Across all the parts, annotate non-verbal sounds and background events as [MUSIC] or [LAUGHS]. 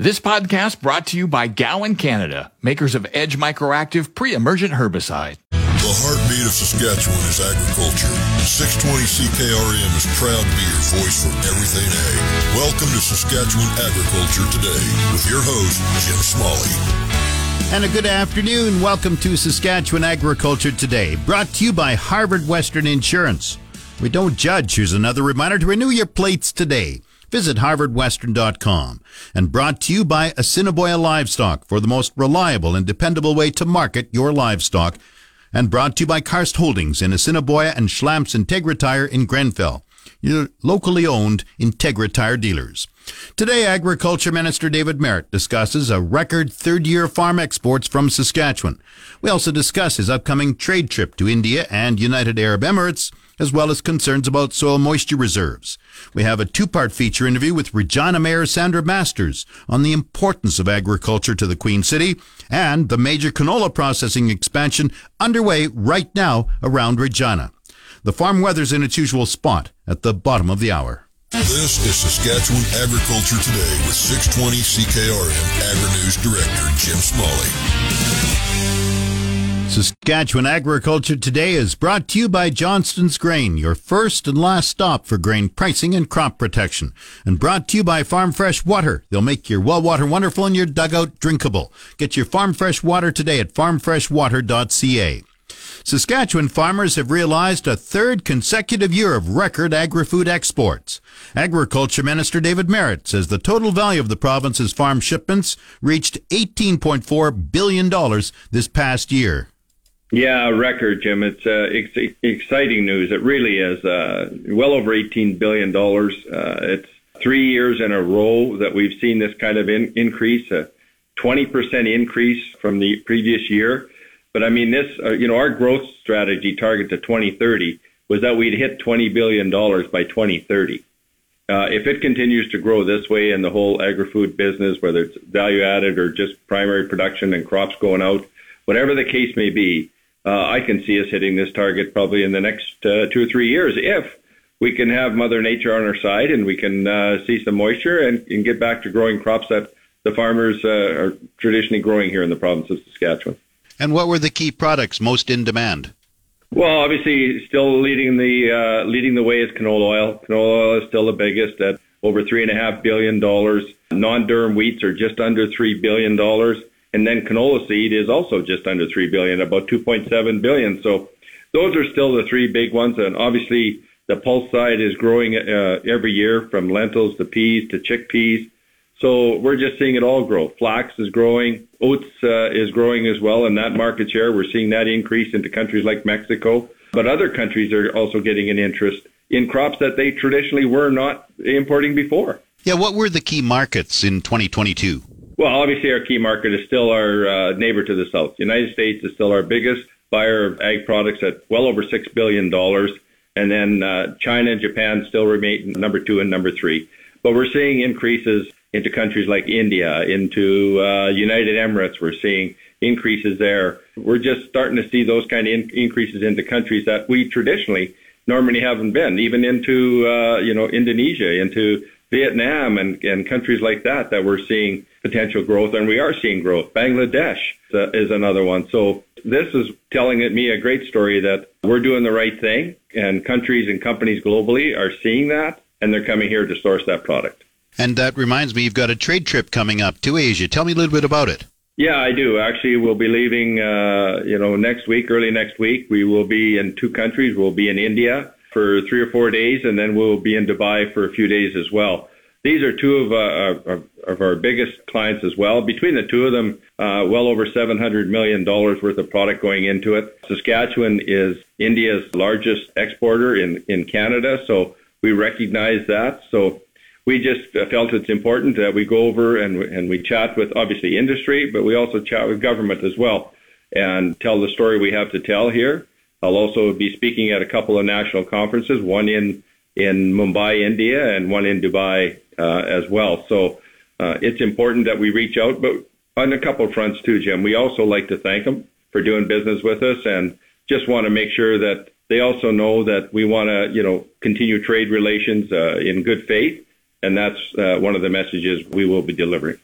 This podcast brought to you by Gowan Canada, makers of Edge Microactive pre-emergent herbicide. The heartbeat of Saskatchewan is agriculture. 620 CKRM is proud to be your voice for everything ag. Welcome to Saskatchewan Agriculture Today with your host, Jim Smalley. And a good afternoon. Welcome to Saskatchewan Agriculture Today, brought to you by Harvard Western Insurance. We don't judge. Here's another reminder to renew your plates today. Visit harvardwestern.com and brought to you by Assiniboia Livestock for the most reliable and dependable way to market your livestock and brought to you by Karst Holdings in Assiniboia and Schlamps Integra Tire in Grenfell, your locally owned Integra Tire dealers. Today, Agriculture Minister David Marit discusses a record third year farm exports from Saskatchewan. We also discuss his upcoming trade trip to India and United Arab Emirates as well as concerns about soil moisture reserves. We have a two-part feature interview with Regina Mayor Sandra Masters on the importance of agriculture to the Queen City and the major canola processing expansion underway right now around Regina. The farm weather's in its usual spot at the bottom of the hour. This is Saskatchewan Agriculture Today with 620 CKRM Agri-News Director Jim Smalley. Saskatchewan Agriculture Today is brought to you by Johnston's Grain, your first and last stop for grain pricing and crop protection. And brought to you by Farm Fresh Water. They'll make your well water wonderful and your dugout drinkable. Get your Farm Fresh Water today at farmfreshwater.ca. Saskatchewan farmers have realized a third consecutive year of record agri-food exports. Agriculture Minister David Marit says the total value of the province's farm shipments reached $18.4 billion this past year. Yeah, record, Jim. It's uh, ex- exciting news. It really is. Uh, well over $18 billion. Uh, it's three years in a row that we've seen this kind of in- increase, a 20% increase from the previous year. But I mean, this, uh, you know, our growth strategy target to 2030 was that we'd hit $20 billion by 2030. Uh, if it continues to grow this way in the whole agri-food business, whether it's value added or just primary production and crops going out, whatever the case may be, I can see us hitting this target probably in the next uh, two or three years if we can have Mother Nature on our side and we can uh, see some moisture and, and get back to growing crops that the farmers uh, are traditionally growing here in the province of Saskatchewan. And what were the key products most in demand? Well, obviously, still leading the uh, leading the way is canola oil. Canola oil is still the biggest at over three and a half billion dollars. Non-durum wheats are just under three billion dollars. And then canola seed is also just under three billion, about 2.7 billion. So those are still the three big ones. And obviously the pulse side is growing uh, every year from lentils to peas to chickpeas. So we're just seeing it all grow. Flax is growing. Oats uh, is growing as well. And that market share, we're seeing that increase into countries like Mexico. But other countries are also getting an interest in crops that they traditionally were not importing before. Yeah, what were the key markets in 2022? Well, obviously, our key market is still our uh, neighbor to the south. The United States is still our biggest buyer of ag products at well over $6 billion. And then uh, China and Japan still remain number two and number three. But we're seeing increases into countries like India, into uh, United Emirates. We're seeing increases there. We're just starting to see those kind of in- increases into countries that we traditionally normally haven't been, even into, uh, you know, Indonesia, into Vietnam and, and countries like that, that we're seeing potential growth, and we are seeing growth. Bangladesh uh, is another one. So this is telling me a great story that we're doing the right thing, and countries and companies globally are seeing that, and they're coming here to source that product. And that reminds me, you've got a trade trip coming up to Asia. Tell me a little bit about it. Yeah, I do. Actually, we'll be leaving, uh, you know, next week, early next week. We will be in two countries. We'll be in India for three or four days, and then we'll be in Dubai for a few days as well. These are two of, uh, of, of our biggest clients as well. Between the two of them, uh, well over $700 million worth of product going into it. Saskatchewan is India's largest exporter in, in Canada, so we recognize that. So we just felt it's important that we go over and, and we chat with obviously industry, but we also chat with government as well and tell the story we have to tell here. I'll also be speaking at a couple of national conferences, one in in Mumbai, India, and one in Dubai uh, as well. So uh, it's important that we reach out, but on a couple of fronts too, Jim. We also like to thank them for doing business with us, and just want to make sure that they also know that we want to, you know, continue trade relations uh, in good faith, and that's uh, one of the messages we will be delivering.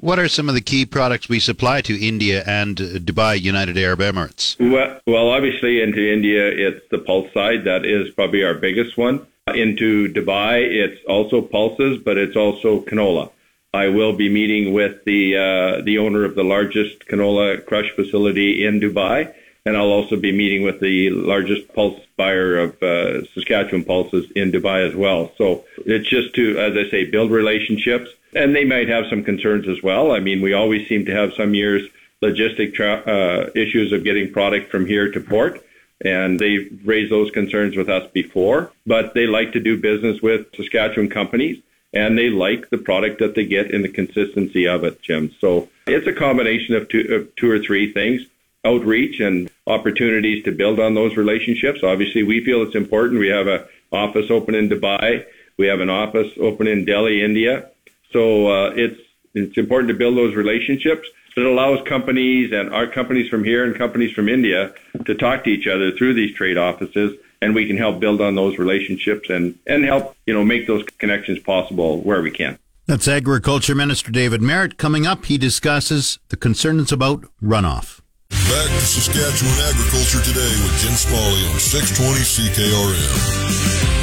What are some of the key products we supply to India and Dubai, United Arab Emirates? Well, well, obviously into India, it's the pulse side. That is probably our biggest one. Into Dubai, it's also pulses, but it's also canola. I will be meeting with the uh, the owner of the largest canola crush facility in Dubai, and I'll also be meeting with the largest pulse buyer of uh, Saskatchewan pulses in Dubai as well. So it's just to, as I say, build relationships, and they might have some concerns as well. I mean, we always seem to have some years logistic tra- uh, issues of getting product from here to port. And they've raised those concerns with us before, but they like to do business with Saskatchewan companies and they like the product that they get and the consistency of it, Jim. So it's a combination of two, of two or three things outreach and opportunities to build on those relationships. Obviously, we feel it's important. We have an office open in Dubai. We have an office open in Delhi, India. So uh, it's it's important to build those relationships. It allows companies and our companies from here and companies from India to talk to each other through these trade offices, and we can help build on those relationships and and help you know make those connections possible where we can. That's Agriculture Minister David Marit. Coming up, he discusses the concerns about runoff. Back to Saskatchewan Agriculture Today with Jim Smalley on 620 CKRM.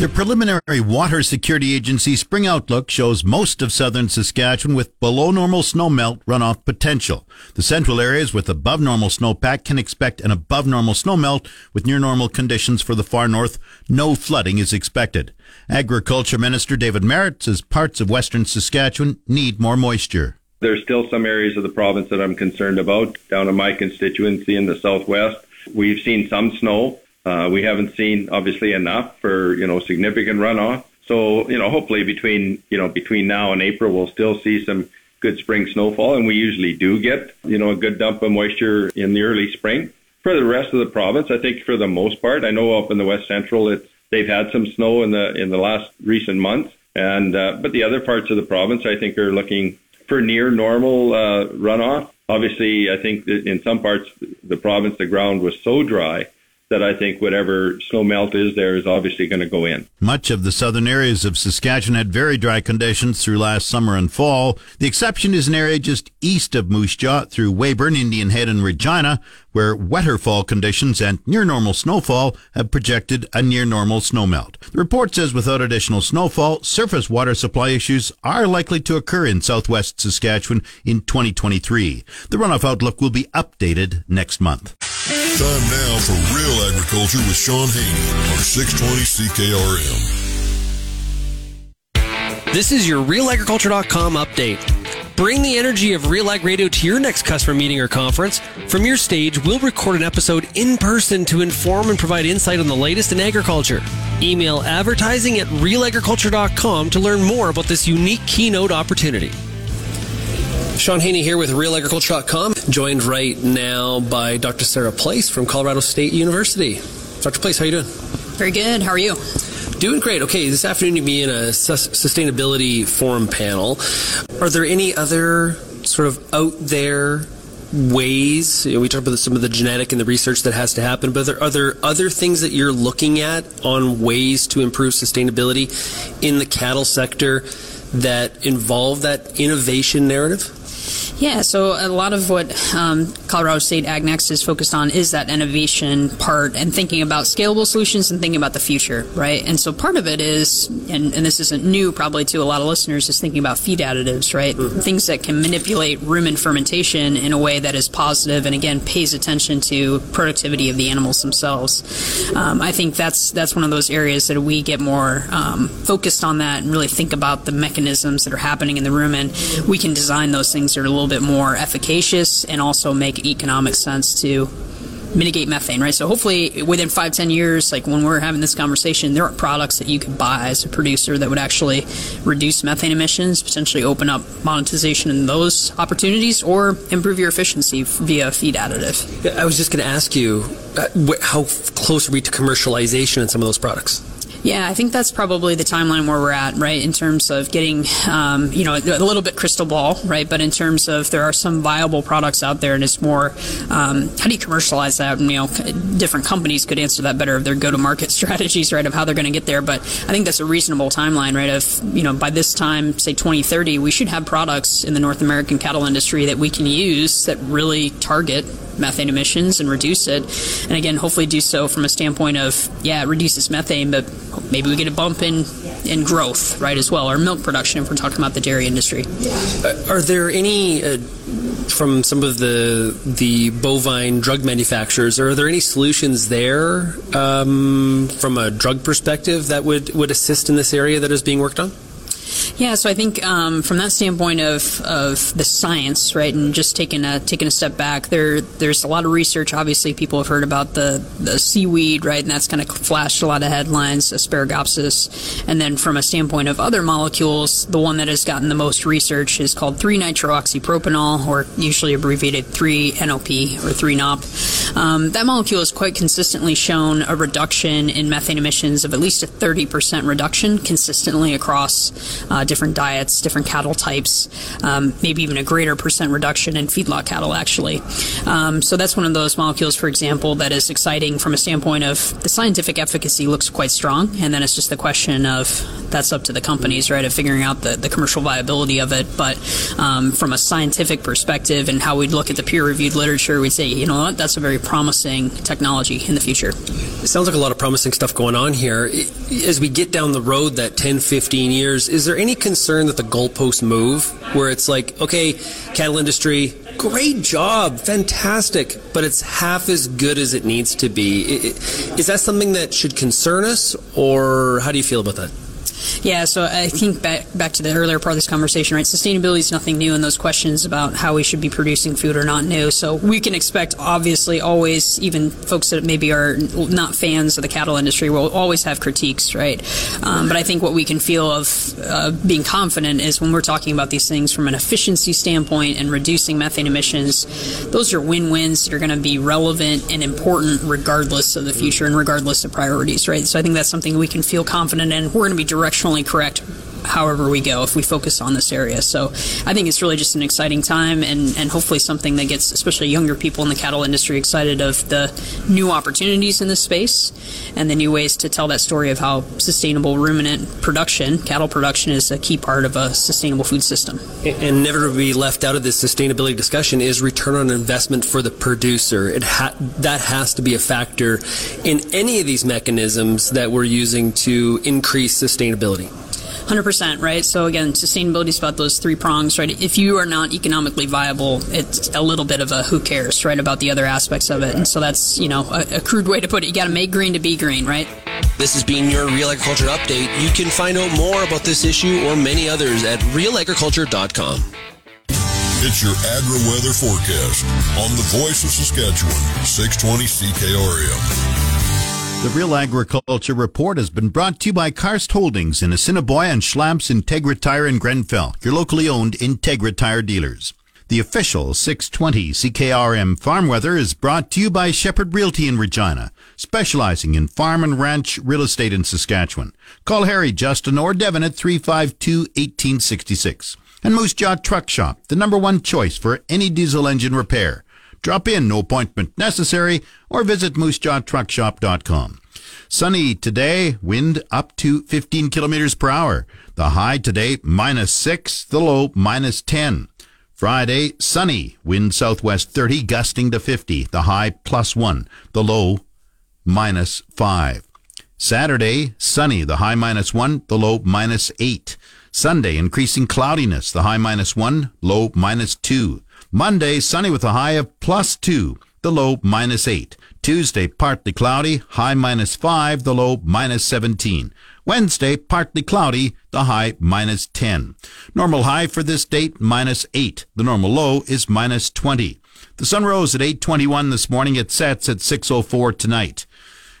The preliminary Water Security Agency Spring Outlook shows most of southern Saskatchewan with below normal snowmelt runoff potential. The central areas with above normal snowpack can expect an above normal snowmelt with near normal conditions for the far north. No flooding is expected. Agriculture Minister David Marit says parts of western Saskatchewan need more moisture. There's still some areas of the province that I'm concerned about. Down in my constituency in the southwest, we've seen some snow. Uh, we haven't seen obviously enough for you know significant runoff. So you know hopefully between you know between now and April we'll still see some good spring snowfall, and we usually do get you know a good dump of moisture in the early spring. For the rest of the province, I think for the most part, I know up in the west central, it's they've had some snow in the in the last recent months, and uh, but the other parts of the province, I think, are looking for near normal uh, runoff. Obviously, I think that in some parts the province, the ground was so dry that I think whatever snow melt is there is obviously going to go in. Much of the southern areas of Saskatchewan had very dry conditions through last summer and fall. The exception is an area just east of Moose Jaw through Weyburn, Indian Head, and Regina, where wetter fall conditions and near normal snowfall have projected a near normal snowmelt. The report says without additional snowfall, surface water supply issues are likely to occur in southwest Saskatchewan in 2023. The runoff outlook will be updated next month. Time now for Real Agriculture with Shaun Haney on 620 CKRM. This is your RealAgriculture.com update. Bring the energy of Real Ag Radio to your next customer meeting or conference. From your stage, we'll record an episode in person to inform and provide insight on the latest in agriculture. Email advertising at realagriculture.com to learn more about this unique keynote opportunity. Shaun Haney here with RealAgriculture.com, joined right now by Dr. Sarah Place from Colorado State University. Dr. Place, how are you doing? Very good. How are you? Doing great. Okay, this afternoon you'll be in a sustainability forum panel. Are there any other sort of out there ways? You know, we talked about some of the genetic and the research that has to happen, but are there, are there other things that you're looking at on ways to improve sustainability in the cattle sector that involve that innovation narrative? Yeah, so a lot of what um, Colorado State AgNext is focused on is that innovation part and thinking about scalable solutions and thinking about the future, right? And so part of it is, and, and this isn't new probably to a lot of listeners, is thinking about feed additives, right? Mm-hmm. Things that can manipulate rumen fermentation in a way that is positive and again pays attention to productivity of the animals themselves. Um, I think that's that's one of those areas that we get more um, focused on that and really think about the mechanisms that are happening in the rumen. We can design those things that are a little bit more efficacious and also make economic sense to mitigate methane, right? So hopefully within five, ten years, like when we're having this conversation, there are products that you could buy as a producer that would actually reduce methane emissions, potentially open up monetization in those opportunities, or improve your efficiency via feed additive. I was just going to ask you, uh, how close are we to commercialization in some of those products? Yeah, I think that's probably the timeline where we're at, right? In terms of getting, um, you know, a little bit crystal ball, right? But in terms of there are some viable products out there, and it's more, um, how do you commercialize that? And, you know, different companies could answer that better of their go-to-market [LAUGHS] strategies, right? Of how they're going to get there. But I think that's a reasonable timeline, right? Of you know, by this time, say 2030, we should have products in the North American cattle industry that we can use that really target methane emissions and reduce it. And again, hopefully do so from a standpoint of, yeah, it reduces methane, but maybe we get a bump in, in growth, right, as well, or milk production if we're talking about the dairy industry. Uh, are there any, uh, from some of the, the bovine drug manufacturers, are there any solutions there um, from a drug perspective that would, would assist in this area that is being worked on? Yeah, so I think um, from that standpoint of, of the science, right, and just taking a taking a step back, there there's a lot of research. Obviously, people have heard about the, the seaweed, right, and that's kind of flashed a lot of headlines, asparagopsis. And then from a standpoint of other molecules, the one that has gotten the most research is called 3-nitrooxypropanol, or usually abbreviated 3-NOP or 3-NOP. Um, that molecule has quite consistently shown a reduction in methane emissions of at least a 30% reduction consistently across uh, different diets, different cattle types, um, maybe even a greater percent reduction in feedlot cattle, actually. Um, so that's one of those molecules, for example, that is exciting from a standpoint of the scientific efficacy looks quite strong, and then it's just the question of that's up to the companies, right, of figuring out the, the commercial viability of it. But um, from a scientific perspective and how we'd look at the peer reviewed literature, we'd say, you know what, that's a very promising technology in the future. It sounds like a lot of promising stuff going on here. As we get down the road that 10, 15 years, is there any concern that the goalposts move where it's like, okay, cattle industry, great job, fantastic, but it's half as good as it needs to be? Is that something that should concern us, or how do you feel about that? Yeah, so I think back back to the earlier part of this conversation, right? Sustainability is nothing new, and those questions about how we should be producing food are not new. So we can expect, obviously, always, even folks that maybe are not fans of the cattle industry will always have critiques, right? Um, but I think what we can feel of uh, being confident is when we're talking about these things from an efficiency standpoint and reducing methane emissions, those are win-wins that are going to be relevant and important regardless of the future and regardless of priorities, right? So I think that's something we can feel confident in. We're going to be directionally correct however we go if we focus on this area. So I think it's really just an exciting time and, and hopefully something that gets especially younger people in the cattle industry excited of the new opportunities in this space and the new ways to tell that story of how sustainable ruminant production, cattle production is a key part of a sustainable food system. And never to be left out of this sustainability discussion is return on investment for the producer. It ha- that has to be a factor in any of these mechanisms that we're using to increase sustainability. 100%, right? So again, sustainability is about those three prongs, right? If you are not economically viable, it's a little bit of a who cares, right, about the other aspects of it. And so that's, you know, a, a crude way to put it. You got to make green to be green, right? This has been your Real Agriculture Update. You can find out more about this issue or many others at realagriculture.com. It's your agri weather forecast on the voice of Saskatchewan, 620 CKRM. The Real Agriculture Report has been brought to you by Karst Holdings in Assiniboia and Schlamps Integra Tire in Grenfell, your locally owned Integra Tire dealers. The official 620 CKRM farm weather is brought to you by Shepherd Realty in Regina, specializing in farm and ranch real estate in Saskatchewan. Call Harry, Justin, or Devin at 352-1866. And Moose Jaw Truck Shop, the number one choice for any diesel engine repair. Drop in, no appointment necessary, or visit moosejawtruckshop.com. Sunny today, wind up to 15 kilometers per hour. The high today, minus 6, the low, minus 10. Friday, sunny, wind southwest 30, gusting to 50. The high, plus 1. The low, minus 5. Saturday, sunny, the high minus 1, the low minus 8. Sunday, increasing cloudiness, the high minus 1, low minus 2. Monday, sunny with a high of plus 2, the low minus 8. Tuesday, partly cloudy, high minus 5, the low minus 17. Wednesday, partly cloudy, the high minus 10. Normal high for this date, minus 8. The normal low is minus 20. The sun rose at 8.21 this morning. It sets at 6.04 tonight.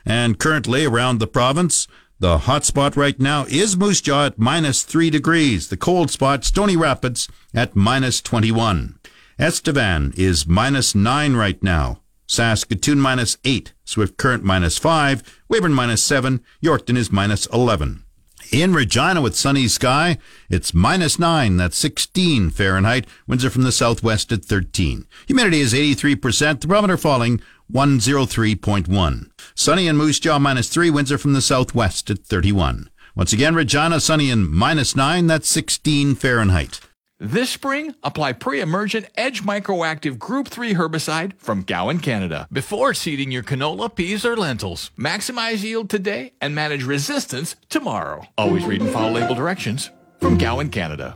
And currently around the province, the hot spot right now is Moose Jaw at minus 3 degrees. The cold spot, Stony Rapids, at minus 21. Estevan is minus 9 right now. Saskatoon minus 8, Swift Current minus 5, Weyburn minus 7, Yorkton is minus 11. In Regina with sunny sky, it's minus 9, that's 16 Fahrenheit. Winds are from the southwest at 13. Humidity is 83%, thermometer falling 103.1. Sunny in Moose Jaw minus 3, winds are from the southwest at 31. Once again, Regina sunny in minus 9, that's 16 Fahrenheit. This spring, apply pre-emergent Edge Microactive Group 3 herbicide from Gowan, Canada, before seeding your canola, peas, or lentils. Maximize yield today and manage resistance tomorrow. Always read and follow label directions from Gowan, Canada.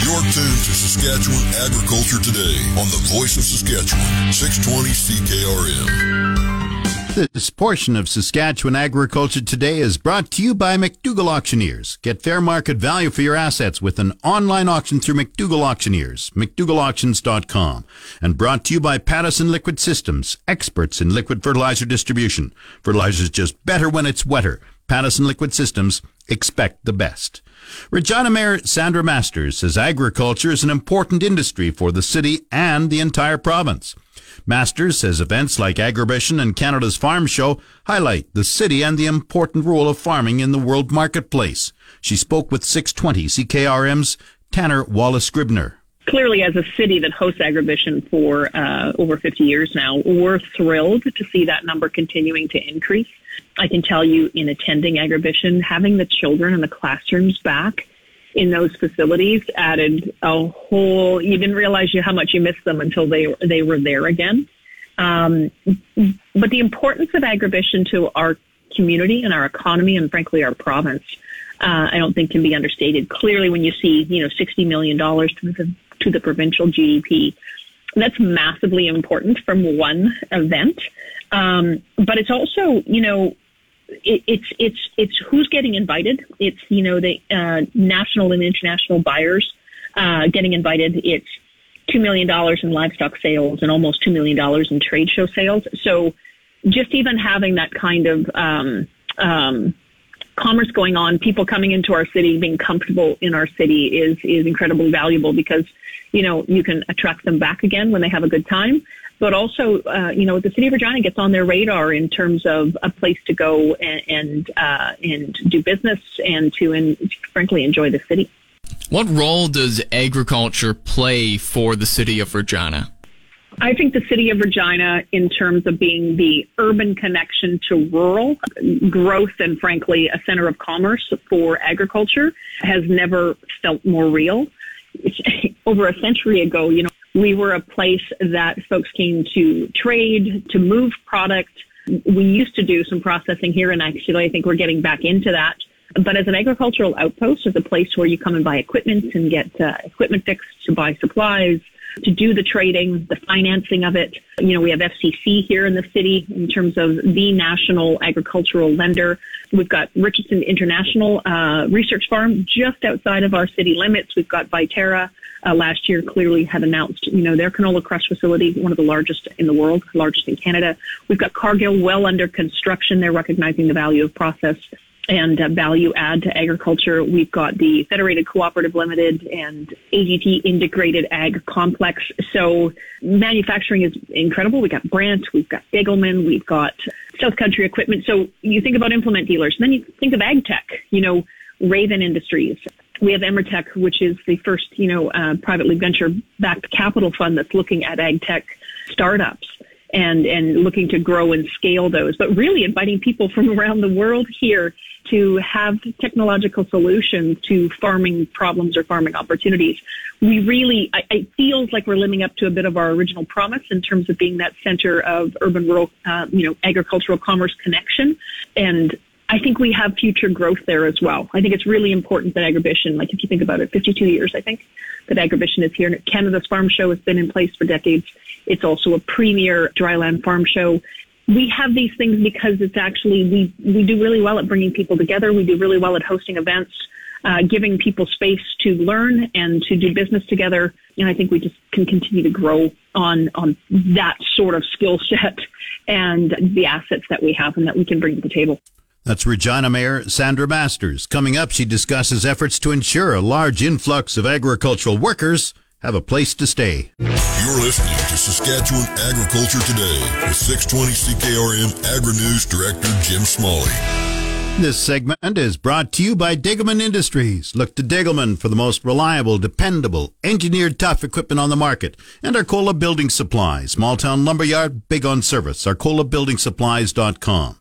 You're tuned to Saskatchewan Agriculture Today on the Voice of Saskatchewan, 620 CKRM. This portion of Saskatchewan Agriculture Today is brought to you by McDougall Auctioneers. Get fair market value for your assets with an online auction through McDougall Auctioneers, McDougallAuctions.com. And brought to you by Pattison Liquid Systems, experts in liquid fertilizer distribution. Fertilizer's just better when it's wetter. Pattison Liquid Systems, expect the best. Regina Mayor Sandra Masters says agriculture is an important industry for the city and the entire province. Masters says events like Agribition and Canada's Farm Show highlight the city and the important role of farming in the world marketplace. She spoke with 620 CKRM's Tanner Wallace Scribner. Clearly, as a city that hosts Agribition for uh, over 50 years now, we're thrilled to see that number continuing to increase. I can tell you in attending Agribition, having the children in the classrooms back in those facilities added a whole. You didn't realize you how much you missed them until they they were there again. Um, but the importance of agribition to our community and our economy, and frankly our province, uh, I don't think can be understated. Clearly, when you see you know sixty million dollars to the to the provincial GDP, that's massively important from one event. Um, but it's also you know it, it's it's it's who's getting invited. It's you know the uh, national and international buyers uh, getting invited. It's two million dollars in livestock sales and almost two million dollars in trade show sales. So just even having that kind of um, um, commerce going on, people coming into our city, being comfortable in our city is is incredibly valuable because you know you can attract them back again when they have a good time but also, uh, you know, the city of Regina gets on their radar in terms of a place to go and and, uh, and do business and to, and frankly, enjoy the city. What role does agriculture play for the city of Regina? I think the city of Regina, in terms of being the urban connection to rural growth and frankly a center of commerce for agriculture, has never felt more real. [LAUGHS] Over a century ago, you know, we were a place that folks came to trade, to move product. We used to do some processing here, and actually, I think we're getting back into that. But as an agricultural outpost, as a place where you come and buy equipment and get uh, equipment fixed, to buy supplies, to do the trading, the financing of it. You know, we have FCC here in the city in terms of the national agricultural lender. We've got Richardson International uh, Research Farm just outside of our city limits. We've got Viterra, uh, last year clearly had announced, you know, their canola crush facility, one of the largest in the world, largest in Canada. We've got Cargill well under construction. They're recognizing the value of process and uh, value add to agriculture. We've got the Federated Cooperative Limited and AGT Integrated Ag Complex. So manufacturing is incredible. We've got Brandt, we've got Degelman, we've got South Country Equipment. So you think about implement dealers, and then you think of ag tech, you know, Raven Industries, we have Emmertech, which is the first, you know, uh, privately venture-backed capital fund that's looking at ag tech startups and and looking to grow and scale those. But really inviting people from [LAUGHS] around the world here to have technological solutions to farming problems or farming opportunities. We really, it feels like we're living up to a bit of our original promise in terms of being that center of urban rural, uh, you know, agricultural commerce connection. And I think we have future growth there as well. I think it's really important that Agribition, like if you think about it, 52 years, I think, that Agribition is here. Canada's Farm Show has been in place for decades. It's also a premier dryland farm show. We have these things because it's actually, we, we do really well at bringing people together. We do really well at hosting events, uh, giving people space to learn and to do business together. And I think we just can continue to grow on, on that sort of skill set and the assets that we have and that we can bring to the table. That's Regina Mayor Sandra Masters. Coming up, she discusses efforts to ensure a large influx of agricultural workers have a place to stay. You're listening to Saskatchewan Agriculture Today with 620 CKRM Agri News Director Jim Smalley. This segment is brought to you by Degelman Industries. Look to Degelman for the most reliable, dependable, engineered tough equipment on the market. And Arcola Building Supplies, small town lumberyard, big on service. ArcolaBuildingSupplies.com.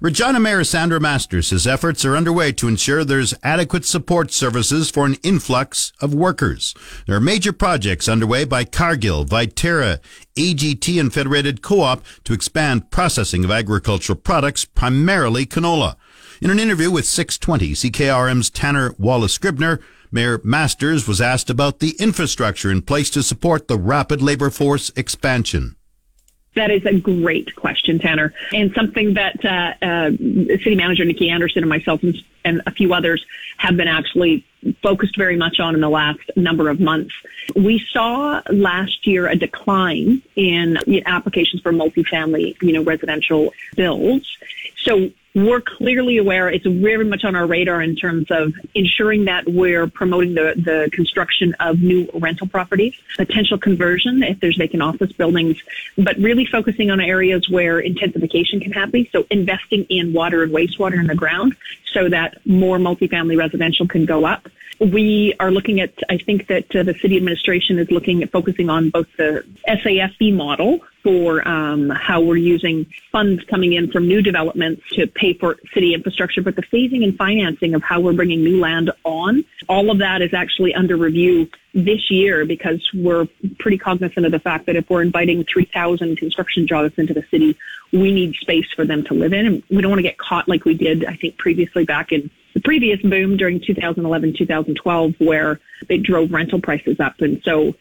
Regina Mayor Sandra Masters says efforts are underway to ensure there's adequate support services for an influx of workers. There are major projects underway by Cargill, Viterra, AGT, and Federated Co-op to expand processing of agricultural products, primarily canola. In an interview with 620 CKRM's Tanner Wallace Scribner, Mayor Masters was asked about the infrastructure in place to support the rapid labor force expansion. That is a great question, Tanner, and something that uh, uh, City Manager Nikki Anderson and myself and, and a few others have been actually focused very much on in the last number of months. We saw last year a decline in applications for multifamily, you know, residential builds. So we're clearly aware it's very much on our radar in terms of ensuring that we're promoting the, the construction of new rental properties, potential conversion if there's vacant office buildings, but really focusing on areas where intensification can happen. So investing in water and wastewater in the ground so that more multifamily residential can go up. We are looking at, I think that uh, the city administration is looking at focusing on both the SAFB model for um, how we're using funds coming in from new developments to pay for city infrastructure, but the phasing and financing of how we're bringing new land on, all of that is actually under review this year because we're pretty cognizant of the fact that if we're inviting 3,000 construction jobs into the city, we need space for them to live in. And we don't want to get caught like we did, I think, previously back in the previous boom during 2011, 2012, where it drove rental prices up. And so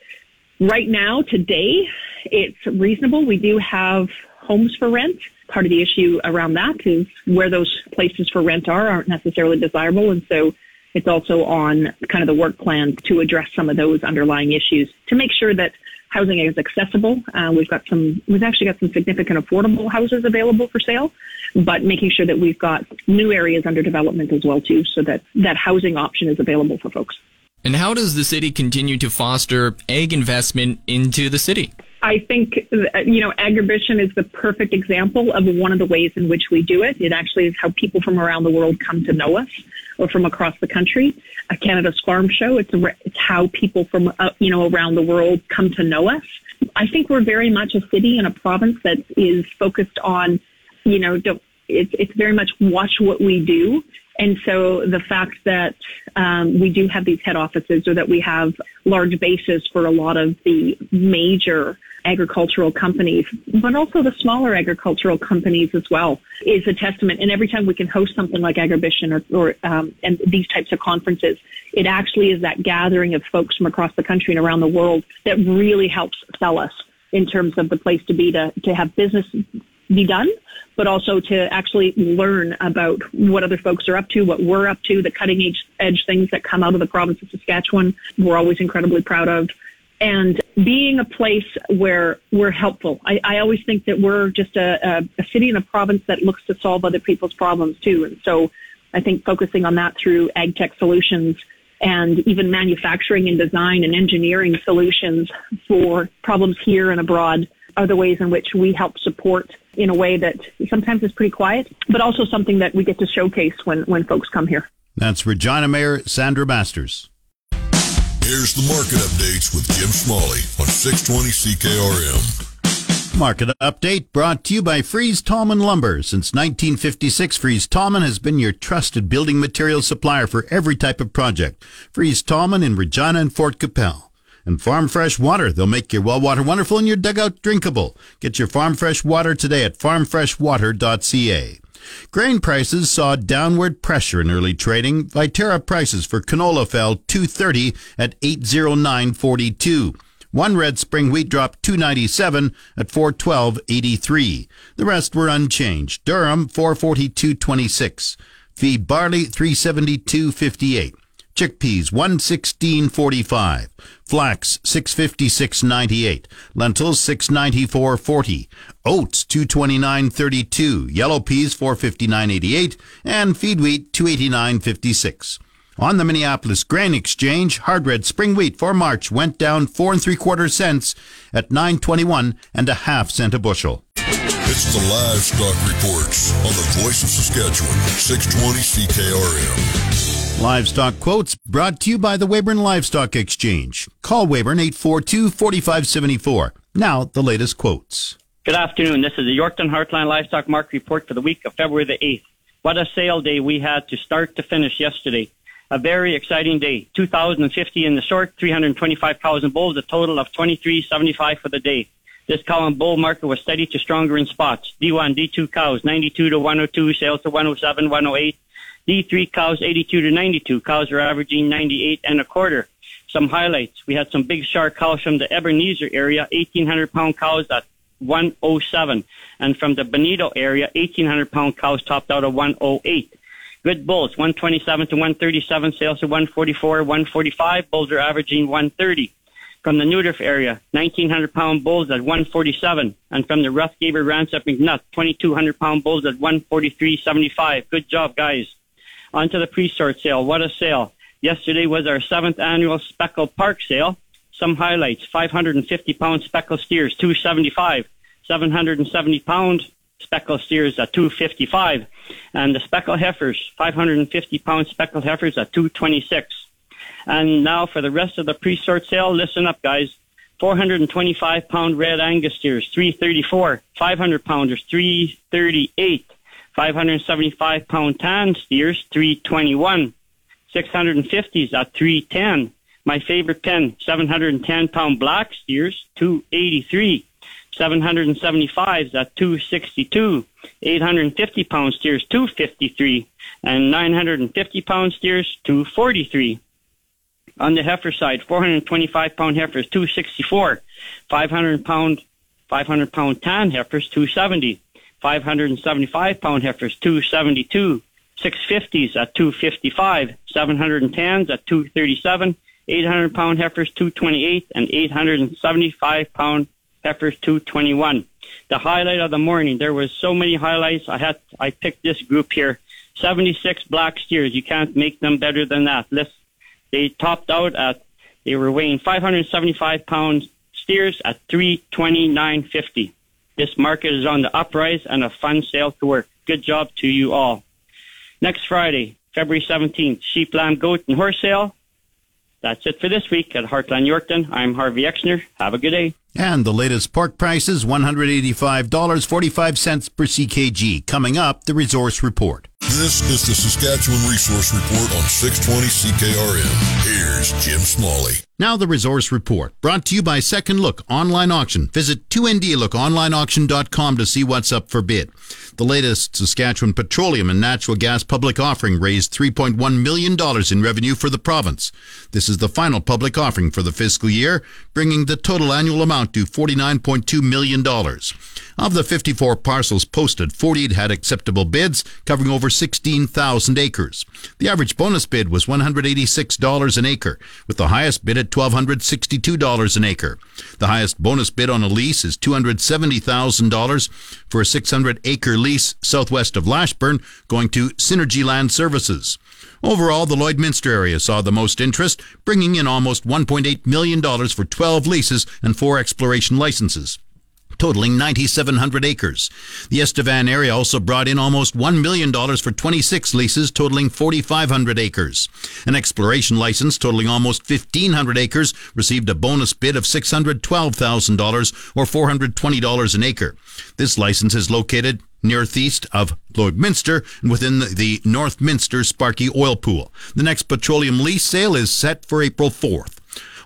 right now, today, it's reasonable. We do have homes for rent. Part of the issue around that is where those places for rent are aren't necessarily desirable. And so it's also on kind of the work plan to address some of those underlying issues to make sure that housing is accessible. Uh, we've got some, we've actually got some significant affordable houses available for sale, but making sure that we've got new areas under development as well too, so that that housing option is available for folks. And how does the city continue to foster ag investment into the city? I think, you know, agribition is the perfect example of one of the ways in which we do it. It actually is how people from around the world come to know us or from across the country. A Canada's Farm Show, it's, a, it's how people from, uh, you know, around the world come to know us. I think we're very much a city and a province that is focused on, you know, don't, it's, it's very much watch what we do and so the fact that um, we do have these head offices or that we have large bases for a lot of the major agricultural companies, but also the smaller agricultural companies as well, is a testament. And every time we can host something like Agribition or, or um, and these types of conferences, it actually is that gathering of folks from across the country and around the world that really helps sell us in terms of the place to be to, to have business be done, but also to actually learn about what other folks are up to, what we're up to, the cutting edge, edge things that come out of the province of Saskatchewan. We're always incredibly proud of. And being a place where we're helpful. I, I always think that we're just a, a, a city and a province that looks to solve other people's problems too. And so I think focusing on that through ag tech solutions and even manufacturing and design and engineering solutions for problems here and abroad are the ways in which we help support in a way that sometimes is pretty quiet, but also something that we get to showcase when, when folks come here. That's Regina Mayor Sandra Masters. Here's the market updates with Jim Smalley on 620 CKRM. Market update brought to you by Fries Tallman Lumber. Since 1956, Fries Tallman has been your trusted building material supplier for every type of project. Fries Tallman in Regina and Fort Qu'Appelle and Farm Fresh Water. They'll make your well water wonderful and your dugout drinkable. Get your Farm Fresh Water today at farmfreshwater.ca. Grain prices saw downward pressure in early trading. Viterra prices for canola fell 230 at 809.42. One red spring wheat dropped 297 at 412.83. The rest were unchanged. Durum 442.26. Feed barley 372.58 chickpeas 116.45, flax 656.98, lentils 694.40, oats 229.32, yellow peas 459.88, and feed wheat 289.56. On the Minneapolis Grain Exchange, hard red spring wheat for March went down four and three quarter cents at nine twenty one and a half cent a bushel. It's the livestock reports on the voice of Saskatchewan, 620 CKRM. Livestock quotes brought to you by the Weyburn Livestock Exchange. Call Weyburn 842 4574. Now, the latest quotes. Good afternoon. This is the Yorkton Heartland Livestock Market Report for the week of February the 8th. What a sale day we had to start to finish yesterday. A very exciting day. 2,050 in the short, 325,000 bulls, a total of 2375 for the day. This cow and bull market was steady to stronger in spots. D1, D2 cows, 92 to 102, sales to 107, 108. D3 cows, 82 to 92. Cows are averaging 98 and a quarter. Some highlights. We had some big shark cows from the Ebenezer area, 1,800 pound cows at 107. And from the Bonito area, 1,800 pound cows topped out at 108. Good bulls, 127 to 137, sales to 144, 145. Bulls are averaging 130. From the Neudorf area, 1,900 pound bulls at 147. And from the Roughgaber Ranch at McNutt, 2,200 pound bulls at 143.75. Good job, guys. On to the pre-sort sale. What a sale. Yesterday was our seventh annual Speckle Park sale. Some highlights. 550 pound Speckle steers, 275. 770 pound Speckle steers at 255. And the Speckle heifers, 550 pound Speckle heifers at 226. And now for the rest of the pre-sort sale, listen up, guys. 425 pound red Angus steers, 334. 500 pounders, 338. 575 pound tan steers, 321. 650s at 310. My favorite pen, 710 pound black steers, 283. 775s at 262. 850 pound steers, 253. And 950 pound steers, 243. On the heifer side, 425 pound heifers, 264. 500 pound, 500 pound tan heifers, 270. 575 pound heifers, 272. 650s at 255. 710s at 237. 800 pound heifers, 228. And 875 pound heifers, 221. The highlight of the morning, there was so many highlights. I had, I picked this group here. 76 black steers. You can't make them better than that. They topped out at they were weighing 575 pound steers at 329.50. This market is on the uprise and a fun sale to work. Good job to you all. Next Friday, February 17th, sheep, lamb, goat, and horse sale. That's it for this week at Heartland Yorkton. I'm Harvey Exner. Have a good day. And the latest pork prices $185.45 per CKG. Coming up, the resource report. This is the Saskatchewan Resource Report on 620 CKRM. Here's Jim Smalley. Now the resource report, brought to you by Second Look Online Auction. Visit 2ndlookonlineauction.com to see what's up for bid. The latest Saskatchewan petroleum and natural gas public offering raised $3.1 million in revenue for the province. This is the final public offering for the fiscal year, bringing the total annual amount to $49.2 million. Of the 54 parcels posted, 48 had acceptable bids, covering over 16,000 acres. The average bonus bid was $186 an acre, with the highest bid at $1,262 an acre. The highest bonus bid on a lease is $270,000 for a 600 acre lease southwest of Lashburn, going to Synergy Land Services. Overall, the Lloydminster area saw the most interest, bringing in almost $1.8 million for 12 leases and four exploration licenses totaling 9,700 acres. The Estevan area also brought in almost $1 million for 26 leases totaling 4,500 acres. An exploration license totaling almost 1,500 acres received a bonus bid of $612,000 or $420 an acre. This license is located northeast of Lloydminster and within the Northminster Sparky Oil Pool. The next petroleum lease sale is set for April 4th.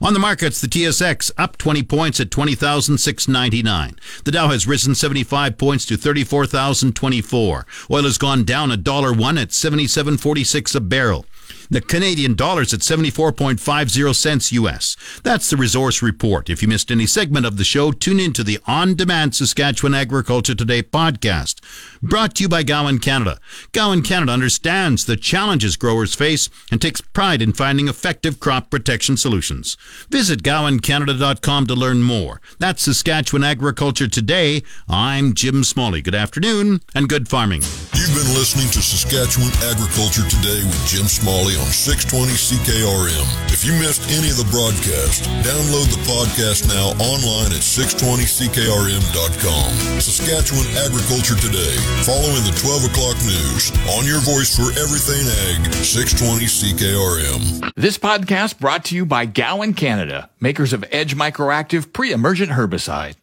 On the markets, the TSX up 20 points at 20,699. The Dow has risen 75 points to 34,024. Oil has gone down a dollar one at 77.46 a barrel. The Canadian dollar's at 74.50 cents US. That's the resource report. If you missed any segment of the show, tune in to the on-demand Saskatchewan Agriculture Today podcast, brought to you by Gowan Canada. Gowan Canada understands the challenges growers face and takes pride in finding effective crop protection solutions. Visit GowanCanada.com to learn more. That's Saskatchewan Agriculture Today. I'm Jim Smalley. Good afternoon and good farming. You've been listening to Saskatchewan Agriculture Today with Jim Smalley on 620 CKRM. If you missed any of the broadcast, download the podcast now online at 620ckrm.com. Saskatchewan Agriculture Today, following the 12 o'clock news. On your voice for everything ag, 620 CKRM. This podcast brought to you by Gowan Canada, makers of Edge Microactive pre-emergent herbicide.